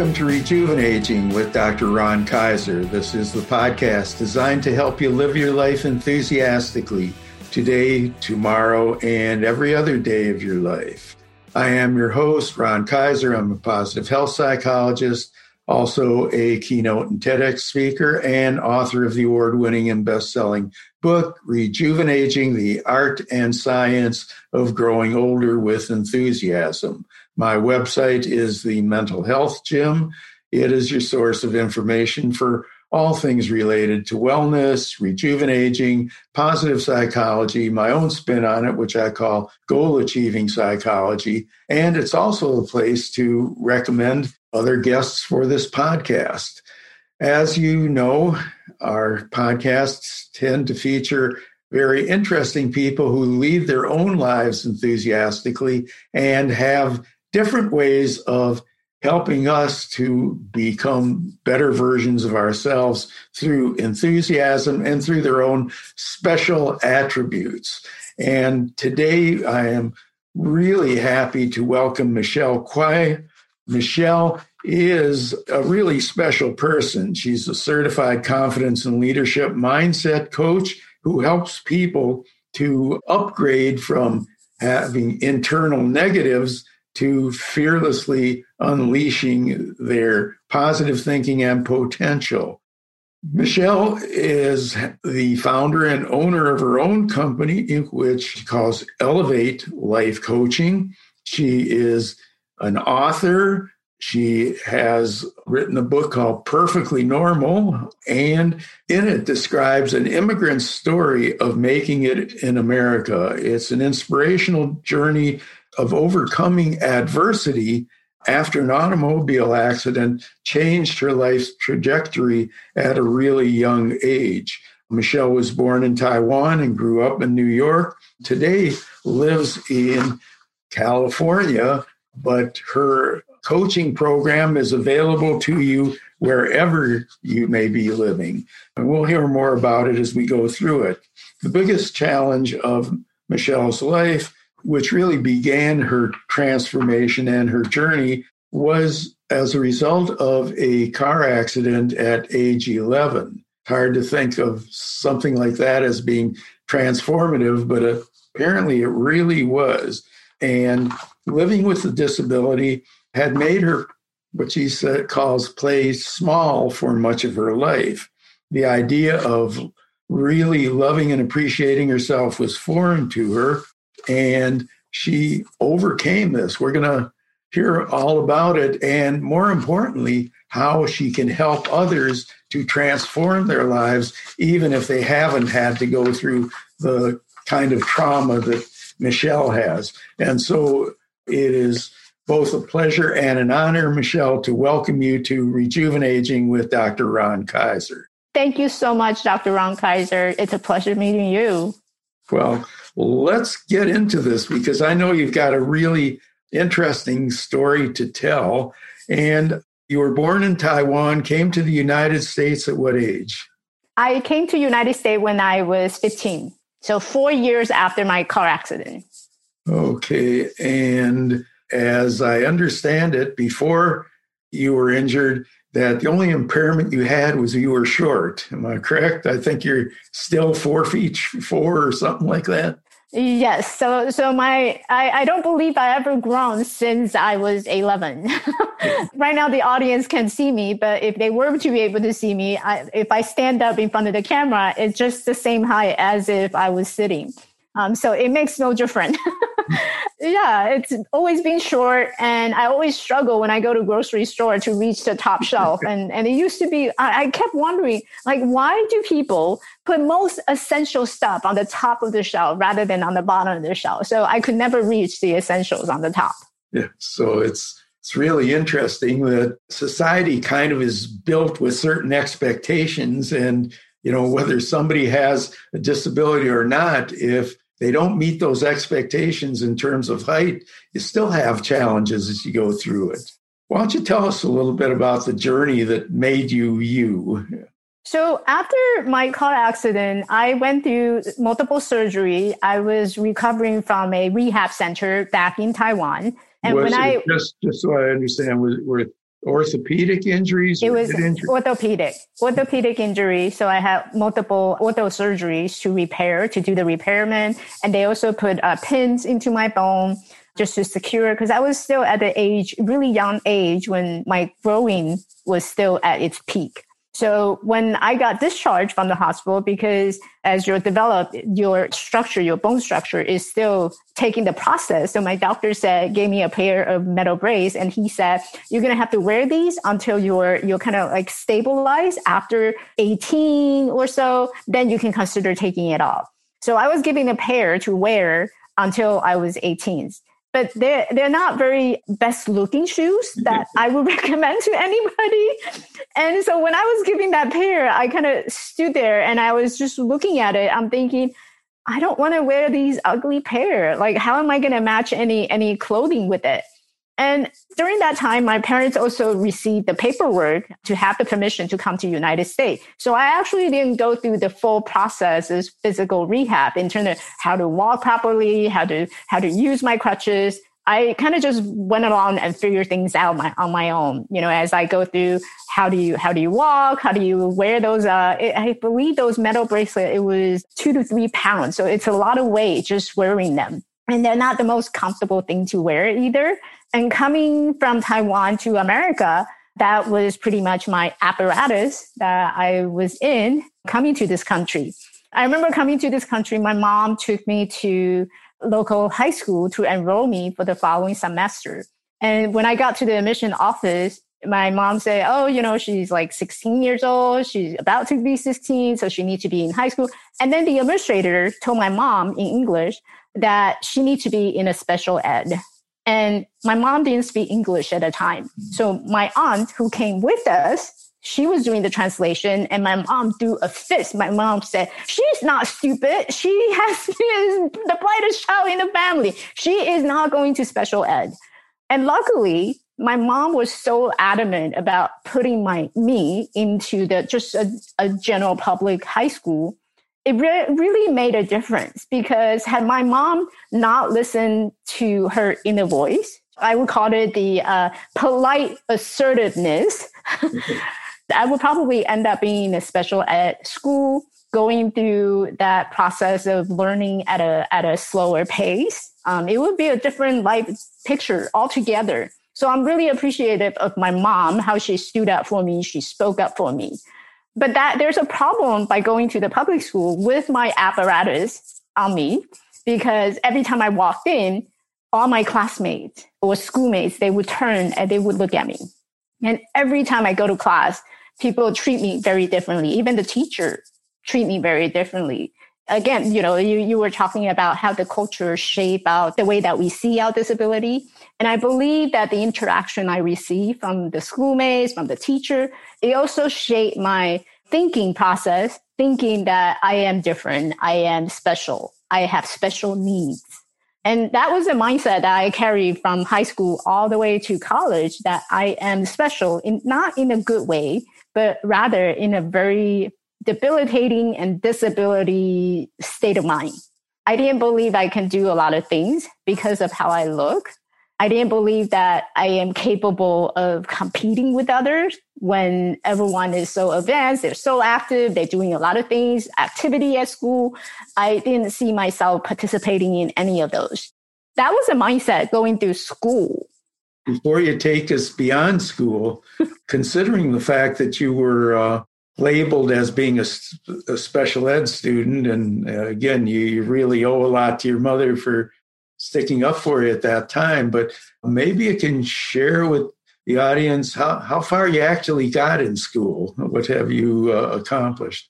Welcome to Rejuvenating with Dr. Ron Kaiser. This is the podcast designed to help you live your life enthusiastically today, tomorrow, and every other day of your life. I am your host, Ron Kaiser. I'm a positive health psychologist, also a keynote and TEDx speaker, and author of the award winning and best selling book, Rejuvenating the Art and Science of Growing Older with Enthusiasm. My website is the Mental Health Gym. It is your source of information for all things related to wellness, rejuvenating, positive psychology, my own spin on it, which I call goal achieving psychology. And it's also a place to recommend other guests for this podcast. As you know, our podcasts tend to feature very interesting people who lead their own lives enthusiastically and have different ways of helping us to become better versions of ourselves through enthusiasm and through their own special attributes. And today I am really happy to welcome Michelle Quay. Michelle is a really special person. She's a certified confidence and leadership mindset coach who helps people to upgrade from having internal negatives to fearlessly unleashing their positive thinking and potential. Michelle is the founder and owner of her own company, which she calls Elevate Life Coaching. She is an author. She has written a book called Perfectly Normal, and in it describes an immigrant story of making it in America. It's an inspirational journey of overcoming adversity after an automobile accident changed her life's trajectory at a really young age. Michelle was born in Taiwan and grew up in New York. Today lives in California, but her coaching program is available to you wherever you may be living. And we'll hear more about it as we go through it. The biggest challenge of Michelle's life which really began her transformation and her journey, was as a result of a car accident at age 11. Hard to think of something like that as being transformative, but apparently it really was. And living with the disability had made her what she said, calls play small for much of her life. The idea of really loving and appreciating herself was foreign to her. And she overcame this. We're going to hear all about it. And more importantly, how she can help others to transform their lives, even if they haven't had to go through the kind of trauma that Michelle has. And so it is both a pleasure and an honor, Michelle, to welcome you to Rejuvenating with Dr. Ron Kaiser. Thank you so much, Dr. Ron Kaiser. It's a pleasure meeting you. Well, let's get into this because I know you've got a really interesting story to tell. And you were born in Taiwan, came to the United States at what age? I came to United States when I was 15. So 4 years after my car accident. Okay, and as I understand it, before you were injured, that the only impairment you had was you were short. Am I correct? I think you're still four feet four or something like that. Yes. So, so my, I, I don't believe I ever grown since I was 11. right now, the audience can see me, but if they were to be able to see me, I, if I stand up in front of the camera, it's just the same height as if I was sitting. Um, so it makes no difference. yeah, it's always been short, and I always struggle when I go to grocery store to reach the top shelf. And and it used to be, I, I kept wondering, like, why do people put most essential stuff on the top of the shelf rather than on the bottom of the shelf? So I could never reach the essentials on the top. Yeah, so it's it's really interesting that society kind of is built with certain expectations and you know whether somebody has a disability or not if they don't meet those expectations in terms of height, you still have challenges as you go through it. Why don't you tell us a little bit about the journey that made you you? So after my car accident, I went through multiple surgery. I was recovering from a rehab center back in Taiwan. And was when I just just so I understand, were, were orthopedic injuries? It was orthopedic, orthopedic injury. So I had multiple ortho surgeries to repair, to do the repairment. And they also put uh, pins into my bone just to secure, because I was still at the age, really young age when my growing was still at its peak. So when I got discharged from the hospital, because as you're developed, your structure, your bone structure is still taking the process. So my doctor said, gave me a pair of metal brace and he said, you're going to have to wear these until you're, you're kind of like stabilized after 18 or so. Then you can consider taking it off. So I was given a pair to wear until I was 18 but they're they're not very best looking shoes that I would recommend to anybody. And so when I was giving that pair, I kind of stood there and I was just looking at it. I'm thinking, I don't want to wear these ugly pair. Like, how am I going to match any any clothing with it? And during that time, my parents also received the paperwork to have the permission to come to United States. So I actually didn't go through the full process physical rehab in terms of how to walk properly, how to how to use my crutches. I kind of just went along and figured things out my, on my own. You know, as I go through how do you how do you walk, how do you wear those? Uh, it, I believe those metal bracelets. It was two to three pounds, so it's a lot of weight just wearing them, and they're not the most comfortable thing to wear either. And coming from Taiwan to America, that was pretty much my apparatus that I was in coming to this country. I remember coming to this country, my mom took me to local high school to enroll me for the following semester. And when I got to the admission office, my mom said, Oh, you know, she's like 16 years old. She's about to be 16. So she needs to be in high school. And then the administrator told my mom in English that she needs to be in a special ed. And my mom didn't speak English at the time. So my aunt who came with us, she was doing the translation and my mom threw a fist. My mom said, she's not stupid. She has she is the brightest child in the family. She is not going to special ed. And luckily, my mom was so adamant about putting my me into the just a, a general public high school it re- really made a difference because had my mom not listened to her inner voice, I would call it the uh, polite assertiveness. I would probably end up being a special ed school, going through that process of learning at a at a slower pace. Um, it would be a different life picture altogether. So I'm really appreciative of my mom, how she stood up for me, she spoke up for me. But that there's a problem by going to the public school with my apparatus on me because every time I walked in, all my classmates or schoolmates, they would turn and they would look at me. And every time I go to class, people treat me very differently. Even the teacher treat me very differently. Again, you know, you, you were talking about how the culture shape out the way that we see our disability. And I believe that the interaction I receive from the schoolmates, from the teacher, it also shaped my thinking process, thinking that I am different, I am special, I have special needs. And that was a mindset that I carried from high school all the way to college that I am special in not in a good way, but rather in a very debilitating and disability state of mind. I didn't believe I can do a lot of things because of how I look. I didn't believe that I am capable of competing with others when everyone is so advanced, they're so active, they're doing a lot of things, activity at school. I didn't see myself participating in any of those. That was a mindset going through school. Before you take us beyond school, considering the fact that you were uh, labeled as being a, a, special ed student, and uh, again, you, you really owe a lot to your mother for sticking up for you at that time. But maybe you can share with the audience how, how far you actually got in school. What have you uh, accomplished?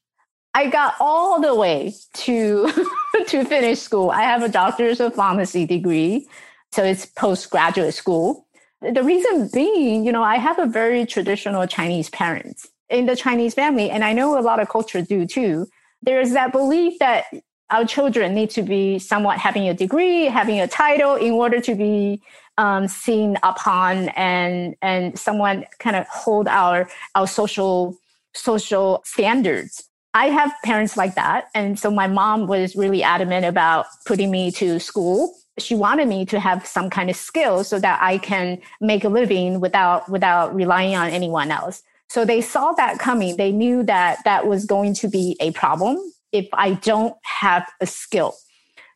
I got all the way to to finish school. I have a doctor's of pharmacy degree, so it's postgraduate school. The reason being, you know, I have a very traditional Chinese parents in the Chinese family, and I know a lot of culture do too. There's that belief that our children need to be somewhat having a degree, having a title in order to be um, seen upon and and someone kind of hold our our social social standards. I have parents like that, and so my mom was really adamant about putting me to school. she wanted me to have some kind of skill so that I can make a living without without relying on anyone else. So they saw that coming. They knew that that was going to be a problem if I don't have a skill.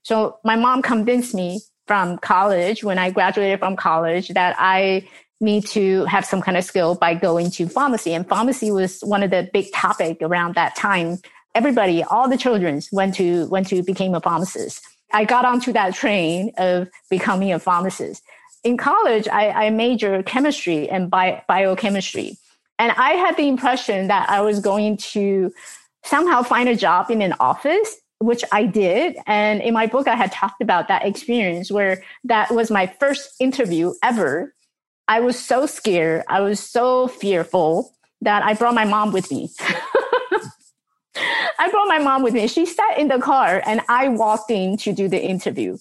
So my mom convinced me from college when I graduated from college that I need to have some kind of skill by going to pharmacy. And pharmacy was one of the big topic around that time. Everybody, all the children went to went to became a pharmacist. I got onto that train of becoming a pharmacist. In college, I, I majored chemistry and bi- biochemistry. And I had the impression that I was going to somehow find a job in an office, which I did. And in my book, I had talked about that experience where that was my first interview ever. I was so scared. I was so fearful that I brought my mom with me. I brought my mom with me. She sat in the car and I walked in to do the interview.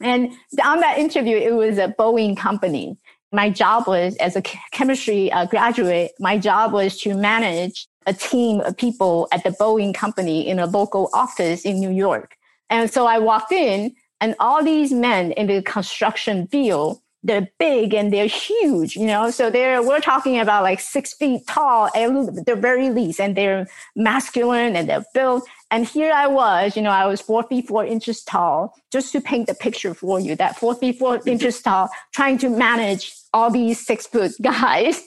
And on that interview, it was a Boeing company. My job was, as a chemistry uh, graduate, my job was to manage a team of people at the Boeing company in a local office in New York. And so I walked in and all these men in the construction field they're big and they're huge, you know. So they're we're talking about like six feet tall at the very least, and they're masculine and they're built. And here I was, you know, I was four feet four inches tall, just to paint the picture for you. That four feet four inches tall, trying to manage all these six foot guys.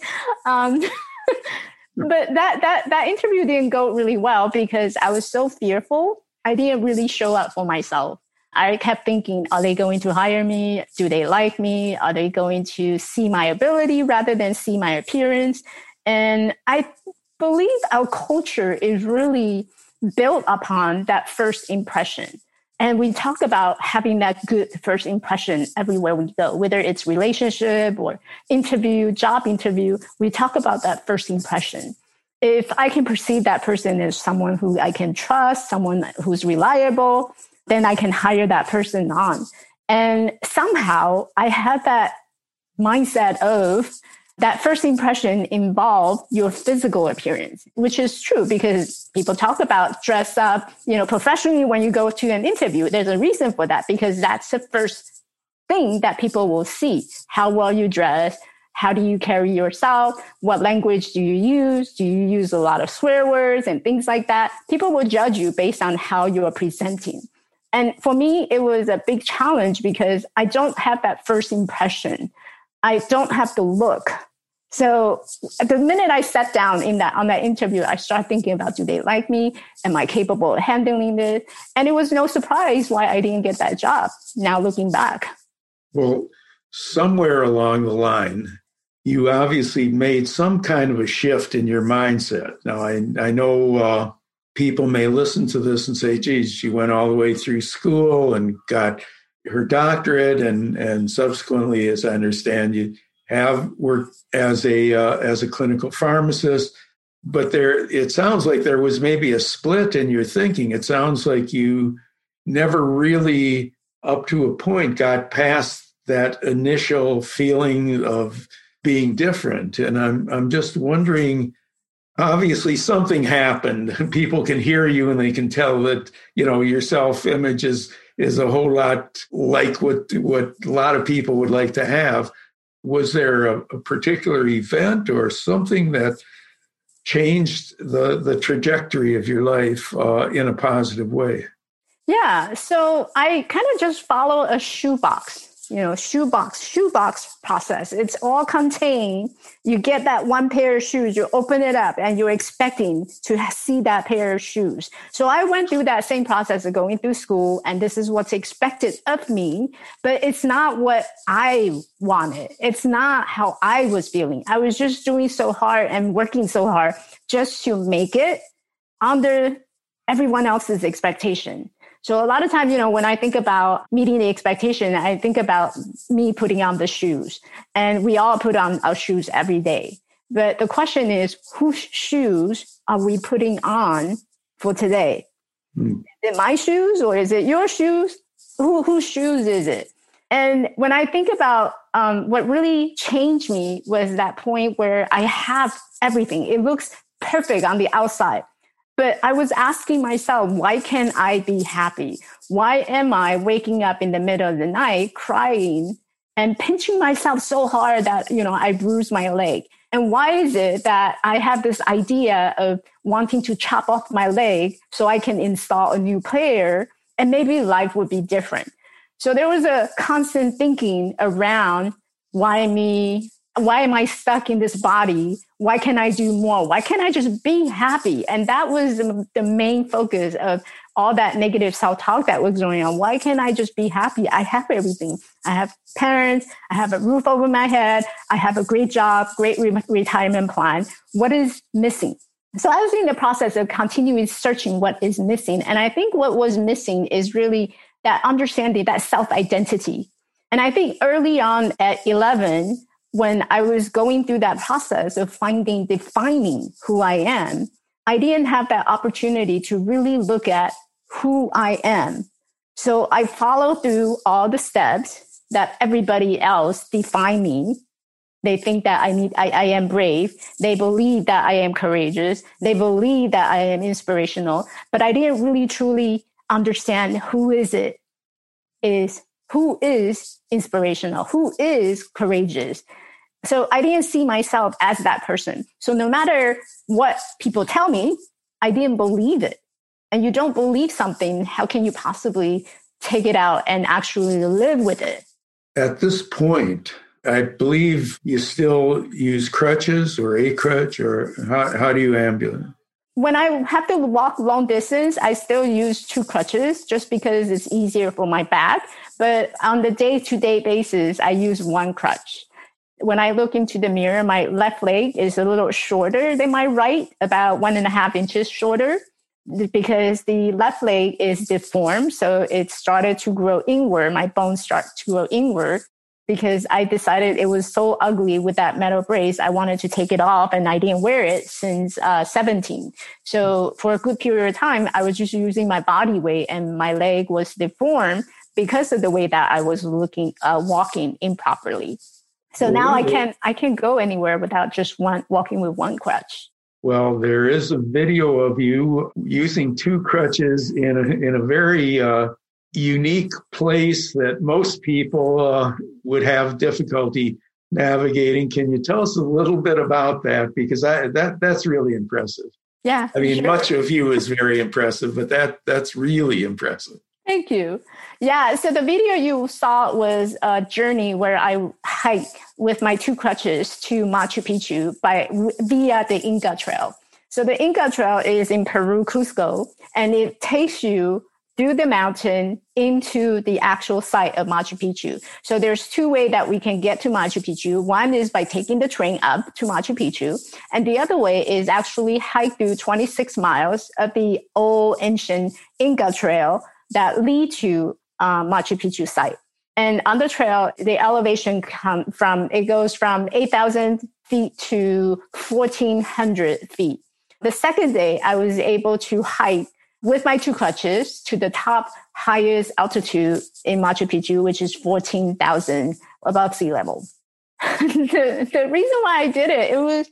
Um, but that that that interview didn't go really well because I was so fearful. I didn't really show up for myself. I kept thinking, are they going to hire me? Do they like me? Are they going to see my ability rather than see my appearance? And I believe our culture is really built upon that first impression. And we talk about having that good first impression everywhere we go, whether it's relationship or interview, job interview, we talk about that first impression. If I can perceive that person as someone who I can trust, someone who's reliable, then I can hire that person on. And somehow I had that mindset of that first impression involved your physical appearance, which is true because people talk about dress up, you know, professionally when you go to an interview. There's a reason for that because that's the first thing that people will see. How well you dress, how do you carry yourself? What language do you use? Do you use a lot of swear words and things like that? People will judge you based on how you are presenting. And for me, it was a big challenge because I don't have that first impression. I don't have the look. So the minute I sat down in that on that interview, I started thinking about do they like me? Am I capable of handling this? And it was no surprise why I didn't get that job. Now looking back. Well, somewhere along the line, you obviously made some kind of a shift in your mindset. Now I I know uh, people may listen to this and say, geez, she went all the way through school and got her doctorate and, and subsequently, as I understand, you have worked as a, uh, as a clinical pharmacist. But there, it sounds like there was maybe a split in your thinking. It sounds like you never really, up to a point, got past that initial feeling of being different. And I'm, I'm just wondering obviously something happened people can hear you and they can tell that you know your self image is is a whole lot like what what a lot of people would like to have was there a, a particular event or something that changed the the trajectory of your life uh, in a positive way? Yeah so i kind of just follow a shoebox you know, shoebox, shoebox process. It's all contained. You get that one pair of shoes, you open it up and you're expecting to see that pair of shoes. So I went through that same process of going through school and this is what's expected of me, but it's not what I wanted. It's not how I was feeling. I was just doing so hard and working so hard just to make it under everyone else's expectation. So a lot of times, you know, when I think about meeting the expectation, I think about me putting on the shoes and we all put on our shoes every day. But the question is, whose shoes are we putting on for today? Mm. Is it my shoes or is it your shoes? Who, whose shoes is it? And when I think about um, what really changed me was that point where I have everything. It looks perfect on the outside, But I was asking myself, why can't I be happy? Why am I waking up in the middle of the night crying and pinching myself so hard that, you know, I bruise my leg? And why is it that I have this idea of wanting to chop off my leg so I can install a new player and maybe life would be different? So there was a constant thinking around why me? Why am I stuck in this body? Why can't I do more? Why can't I just be happy? And that was the main focus of all that negative self-talk that was going on. Why can't I just be happy? I have everything. I have parents. I have a roof over my head. I have a great job, great re- retirement plan. What is missing? So I was in the process of continuing searching what is missing. And I think what was missing is really that understanding, that self-identity and I think early on at 11, when I was going through that process of finding, defining who I am, I didn't have that opportunity to really look at who I am. So I followed through all the steps that everybody else define me. They think that I need, I, I am brave. They believe that I am courageous. They believe that I am inspirational, but I didn't really truly understand who is it is who is inspirational, who is courageous. So I didn't see myself as that person. So no matter what people tell me, I didn't believe it. And you don't believe something, how can you possibly take it out and actually live with it? At this point, I believe you still use crutches or a crutch, or how, how do you ambulate? when I have to walk long distance, I still use two crutches just because it's easier for my back. But on the day to day basis, I use one crutch. When I look into the mirror, my left leg is a little shorter than my right, about one and a half inches shorter because the left leg is deformed. So it started to grow inward. My bones start to grow inward because I decided it was so ugly with that metal brace. I wanted to take it off and I didn't wear it since uh, 17. So for a good period of time, I was just using my body weight and my leg was deformed because of the way that I was looking, uh, walking improperly. So now I can't I can't go anywhere without just one walking with one crutch. Well, there is a video of you using two crutches in a, in a very uh, unique place that most people uh, would have difficulty navigating. Can you tell us a little bit about that? Because I, that that's really impressive. Yeah. I mean, sure. much of you is very impressive, but that that's really impressive. Thank you. Yeah. So the video you saw was a journey where I hike with my two crutches to Machu Picchu by via the Inca Trail. So the Inca Trail is in Peru, Cusco, and it takes you through the mountain into the actual site of Machu Picchu. So there's two ways that we can get to Machu Picchu. One is by taking the train up to Machu Picchu. And the other way is actually hike through 26 miles of the old ancient Inca trail that lead to uh, Machu Picchu site. And on the trail, the elevation come from, it goes from 8,000 feet to 1,400 feet. The second day, I was able to hike with my two crutches to the top highest altitude in Machu Picchu, which is 14,000 above sea level. the, the reason why I did it, it was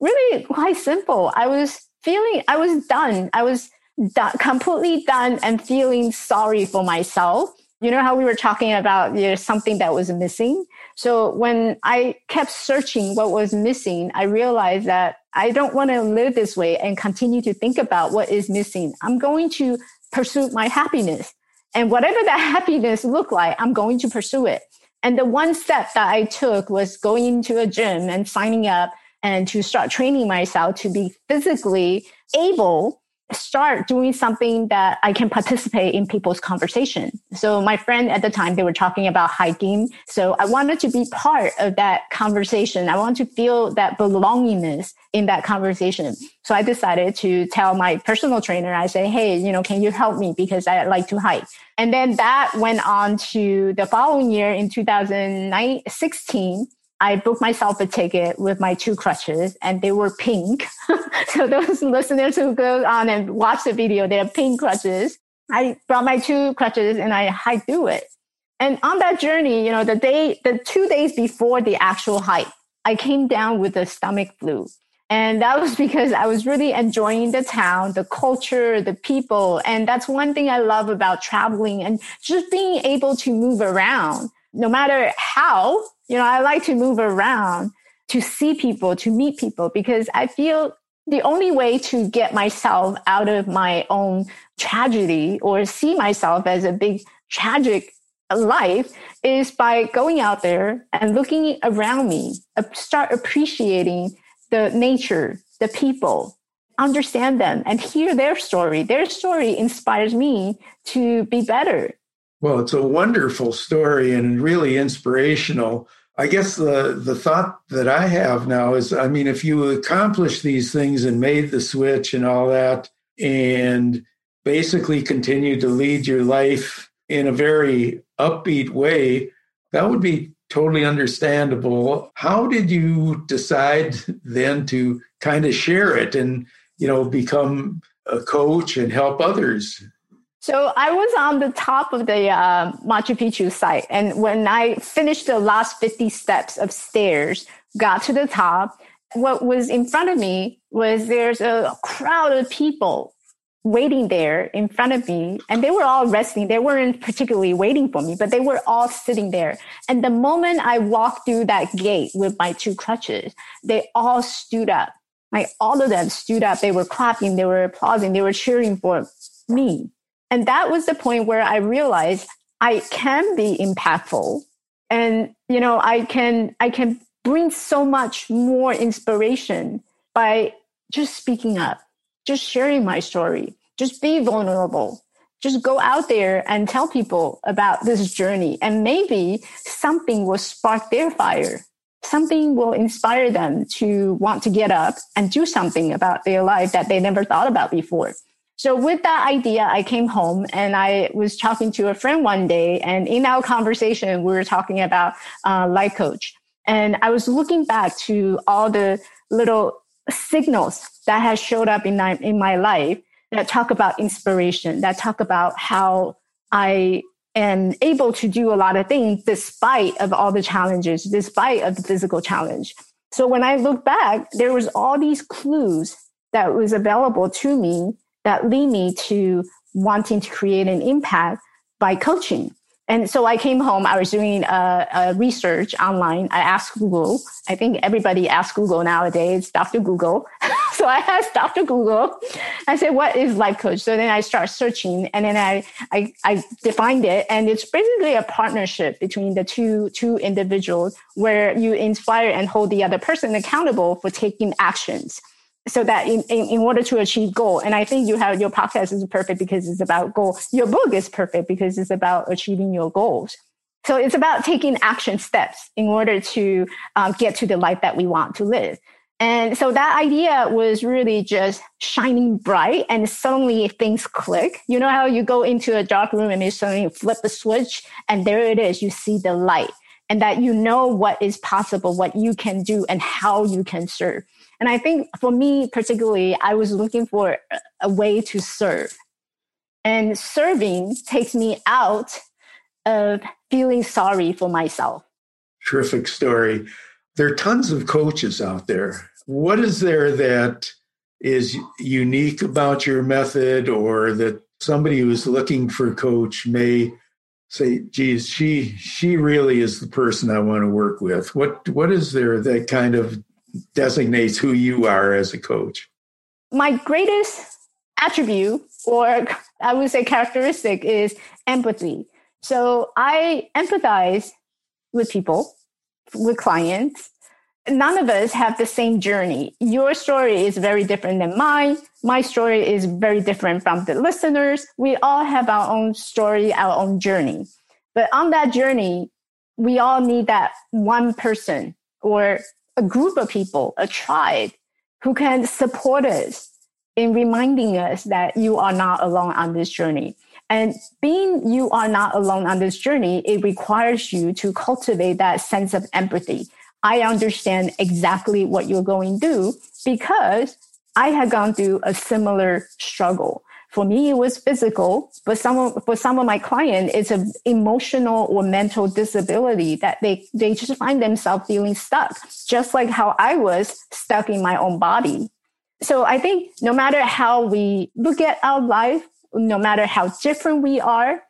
really quite simple. I was feeling, I was done. I was done, completely done and feeling sorry for myself. You know how we were talking about there's something that was missing? So when I kept searching what was missing, I realized that I don't want to live this way and continue to think about what is missing. I'm going to pursue my happiness. And whatever that happiness look like, I'm going to pursue it. And the one step that I took was going to a gym and signing up and to start training myself to be physically able start doing something that I can participate in people's conversation. So my friend at the time, they were talking about hiking. So I wanted to be part of that conversation. I want to feel that belongingness in that conversation. So I decided to tell my personal trainer, I say, Hey, you know, can you help me? Because I like to hike. And then that went on to the following year in 2016. I booked myself a ticket with my two crutches and they were pink. so those listeners who go on and watch the video, they're pink crutches. I brought my two crutches and I hiked through it. And on that journey, you know, the day, the two days before the actual hike, I came down with a stomach flu. And that was because I was really enjoying the town, the culture, the people. And that's one thing I love about traveling and just being able to move around, no matter how, you know, I like to move around to see people, to meet people, because I feel the only way to get myself out of my own tragedy or see myself as a big tragic life is by going out there and looking around me, start appreciating the nature, the people, understand them and hear their story. Their story inspires me to be better. Well, it's a wonderful story and really inspirational. I guess the, the thought that I have now is I mean, if you accomplish these things and made the switch and all that, and basically continue to lead your life in a very upbeat way, that would be totally understandable. How did you decide then to kind of share it and, you know, become a coach and help others? So I was on the top of the uh, Machu Picchu site. And when I finished the last 50 steps of stairs, got to the top, what was in front of me was there's a crowd of people waiting there in front of me and they were all resting. They weren't particularly waiting for me, but they were all sitting there. And the moment I walked through that gate with my two crutches, they all stood up. Like all of them stood up. They were clapping. They were applauding. They were cheering for me. And that was the point where I realized I can be impactful and, you know, I can, I can bring so much more inspiration by just speaking up just sharing my story, just be vulnerable. Just go out there and tell people about this journey and maybe something will spark their fire. Something will inspire them to want to get up and do something about their life that they never thought about before. So with that idea, I came home and I was talking to a friend one day and in our conversation, we were talking about uh, life coach. And I was looking back to all the little signals that has showed up in my, in my life that talk about inspiration, that talk about how I am able to do a lot of things despite of all the challenges, despite of the physical challenge. So when I look back, there was all these clues that was available to me that lead me to wanting to create an impact by coaching. And so I came home. I was doing a, a, research online. I asked Google. I think everybody asks Google nowadays, Dr. Google. so I asked Dr. Google. I said, "What is life coach?" So then I start searching, and then I I, I defined it, and it's basically a partnership between the two two individuals where you inspire and hold the other person accountable for taking actions so that in, in, in, order to achieve goal and i think you have your podcast is perfect because it's about goal. Your book is perfect because it's about achieving your goals. So it's about taking action steps in order to um, get to the life that we want to live. And so that idea was really just shining bright and suddenly things click. You know how you go into a dark room and you suddenly flip the switch and there it is you see the light and that you know what is possible what you can do and how you can serve and I think for me, particularly, I was looking for a way to serve. And serving takes me out of feeling sorry for myself. Terrific story. There are tons of coaches out there. What is there that is unique about your method or that somebody who's looking for a coach may say, geez, she she really is the person I want to work with? What what is there that kind of designates who you are as a coach? My greatest attribute, or I would say characteristic, is empathy. So I empathize with people, with clients. None of us have the same journey. Your story is very different than mine. My story is very different from the listeners. We all have our own story, our own journey. But on that journey, we all need that one person or a group of people, a tribe who can support us in reminding us that you are not alone on this journey. And being you are not alone on this journey, it requires you to cultivate that sense of empathy. I understand exactly what you're going through because I had gone through a similar struggle. For me, it was physical, but some for some of my clients, it's an emotional or mental disability that they, they just find themselves feeling stuck, just like how I was stuck in my own body. So I think no matter how we look at our life, no matter how different we are,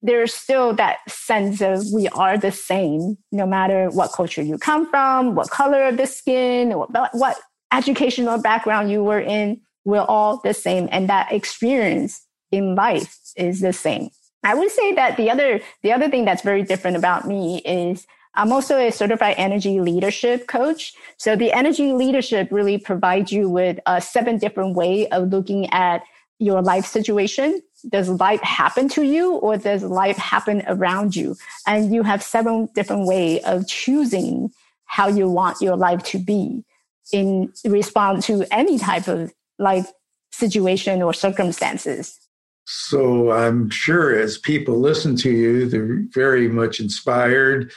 there's still that sense of we are the same, no matter what culture you come from, what color of the skin, what, what educational background you were in we're all the same and that experience in life is the same. I would say that the other the other thing that's very different about me is i'm also a certified energy leadership coach. So the energy leadership really provides you with a seven different way of looking at your life situation. Does life happen to you or does life happen around you? And you have seven different way of choosing how you want your life to be in response to any type of life situation or circumstances. So I'm sure as people listen to you, they're very much inspired.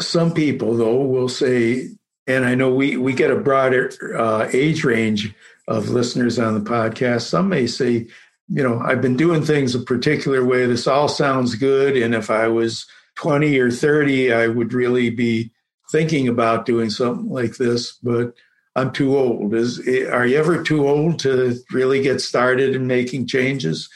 Some people, though, will say, and I know we, we get a broader uh, age range of listeners on the podcast. Some may say, you know, I've been doing things a particular way. This all sounds good. And if I was 20 or 30, I would really be thinking about doing something like this. But I'm too old. Is are you ever too old to really get started in making changes?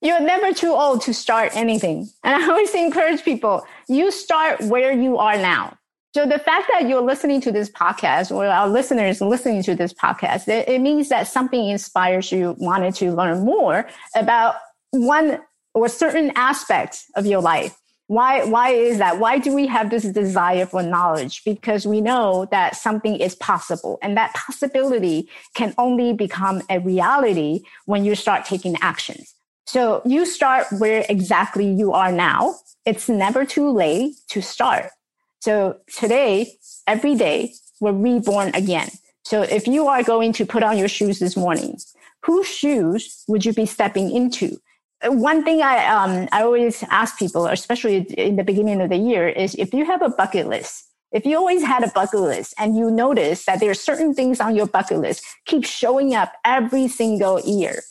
You're never too old to start anything. And I always encourage people, you start where you are now. So the fact that you're listening to this podcast or our listeners listening to this podcast, it, it means that something inspires you, wanted to learn more about one or certain aspects of your life. Why, why is that? Why do we have this desire for knowledge? Because we know that something is possible and that possibility can only become a reality when you start taking actions. So you start where exactly you are now. It's never too late to start. So today, every day, we're reborn again. So if you are going to put on your shoes this morning, whose shoes would you be stepping into? One thing I um I always ask people, especially in the beginning of the year, is if you have a bucket list, if you always had a bucket list and you notice that there are certain things on your bucket list keep showing up every single year,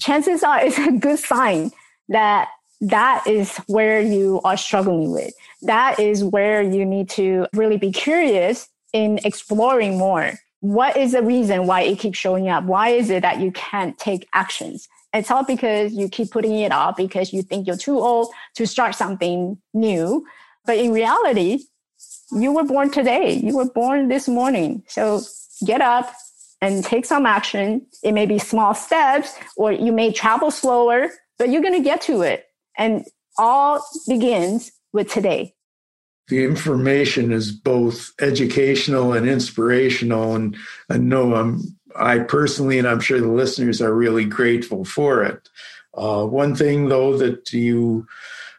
chances are it's a good sign that that is where you are struggling with. That is where you need to really be curious in exploring more. What is the reason why it keeps showing up? Why is it that you can't take actions? It's all because you keep putting it off because you think you're too old to start something new. But in reality, you were born today. You were born this morning. So get up and take some action. It may be small steps or you may travel slower, but you're going to get to it. And all begins with today. The information is both educational and inspirational. And I know I'm I personally, and I'm sure the listeners are really grateful for it. Uh, one thing, though, that you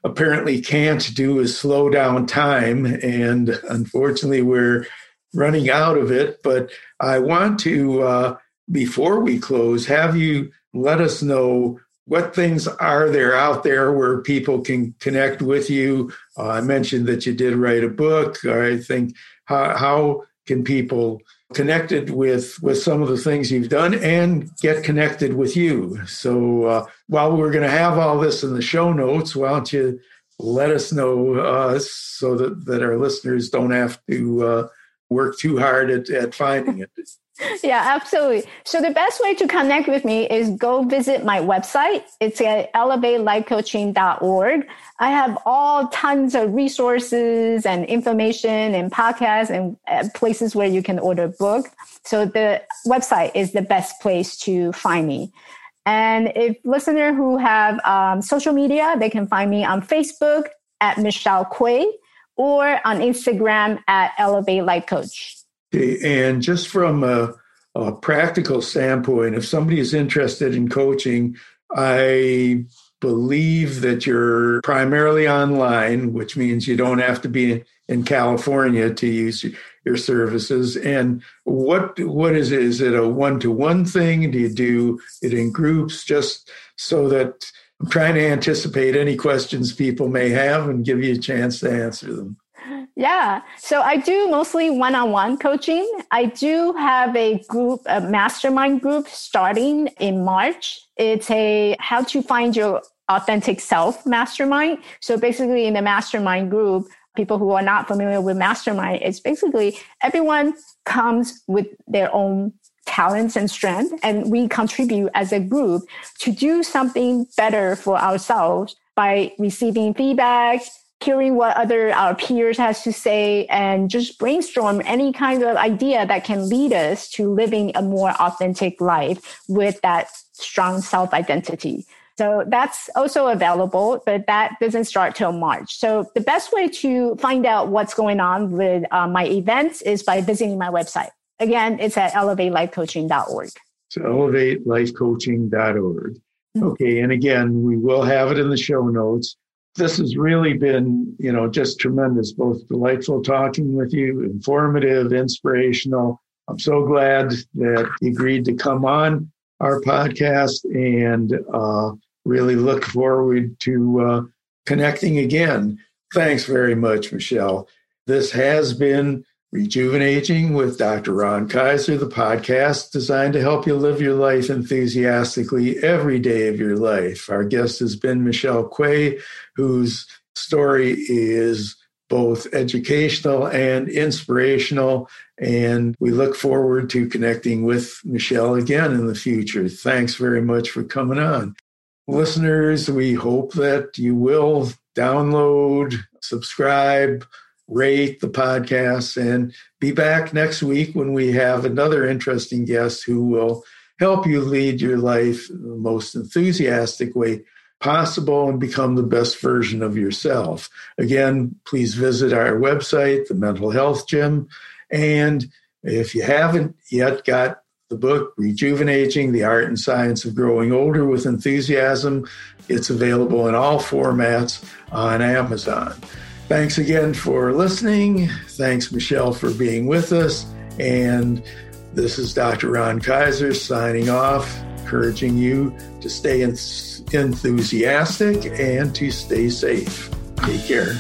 apparently can't do is slow down time. And unfortunately, we're running out of it. But I want to, uh, before we close, have you let us know what things are there out there where people can connect with you. Uh, I mentioned that you did write a book. I think how, how can people connected with with some of the things you've done and get connected with you. So uh, while we're going to have all this in the show notes why don't you let us know uh, so that, that our listeners don't have to uh, work too hard at, at finding it yeah, absolutely. So the best way to connect with me is go visit my website. It's at elevatelifecoaching.org. I have all tons of resources and information and podcasts and uh, places where you can order book. So the website is the best place to find me. And if listener who have um, social media, they can find me on Facebook at Michelle Quay or on Instagram at Elevate Life Coach. And just from a, a practical standpoint, if somebody is interested in coaching, I believe that you're primarily online, which means you don't have to be in California to use your services. And what what is it? Is it a one to one thing? Do you do it in groups? Just so that I'm trying to anticipate any questions people may have and give you a chance to answer them. Yeah. So I do mostly one on one coaching. I do have a group, a mastermind group starting in March. It's a how to find your authentic self mastermind. So basically, in the mastermind group, people who are not familiar with mastermind, it's basically everyone comes with their own talents and strength, and we contribute as a group to do something better for ourselves by receiving feedback, hearing what other our peers has to say and just brainstorm any kind of idea that can lead us to living a more authentic life with that strong self identity. So that's also available, but that doesn't start till March. So the best way to find out what's going on with uh, my events is by visiting my website. Again, it's at elevatelifecoaching.org. So elevatelifecoaching.org. Mm-hmm. Okay. And again, we will have it in the show notes. This has really been, you know, just tremendous, both delightful talking with you, informative, inspirational. I'm so glad that you agreed to come on our podcast and uh, really look forward to uh, connecting again. Thanks very much, Michelle. This has been Rejuvenating with Dr. Ron Kaiser, the podcast designed to help you live your life enthusiastically every day of your life. Our guest has been Michelle Quay, whose story is both educational and inspirational. And we look forward to connecting with Michelle again in the future. Thanks very much for coming on. Listeners, we hope that you will download, subscribe, rate the podcast, and be back next week when we have another interesting guest who will help you lead your life the most enthusiastic way possible and become the best version of yourself. Again, please visit our website, the Mental Health Gym. And if you haven't yet got the book Rejuvenating the Art and Science of Growing Older with Enthusiasm. It's available in all formats on Amazon. Thanks again for listening. Thanks, Michelle, for being with us. And this is Dr. Ron Kaiser signing off, encouraging you to stay enthusiastic and to stay safe. Take care.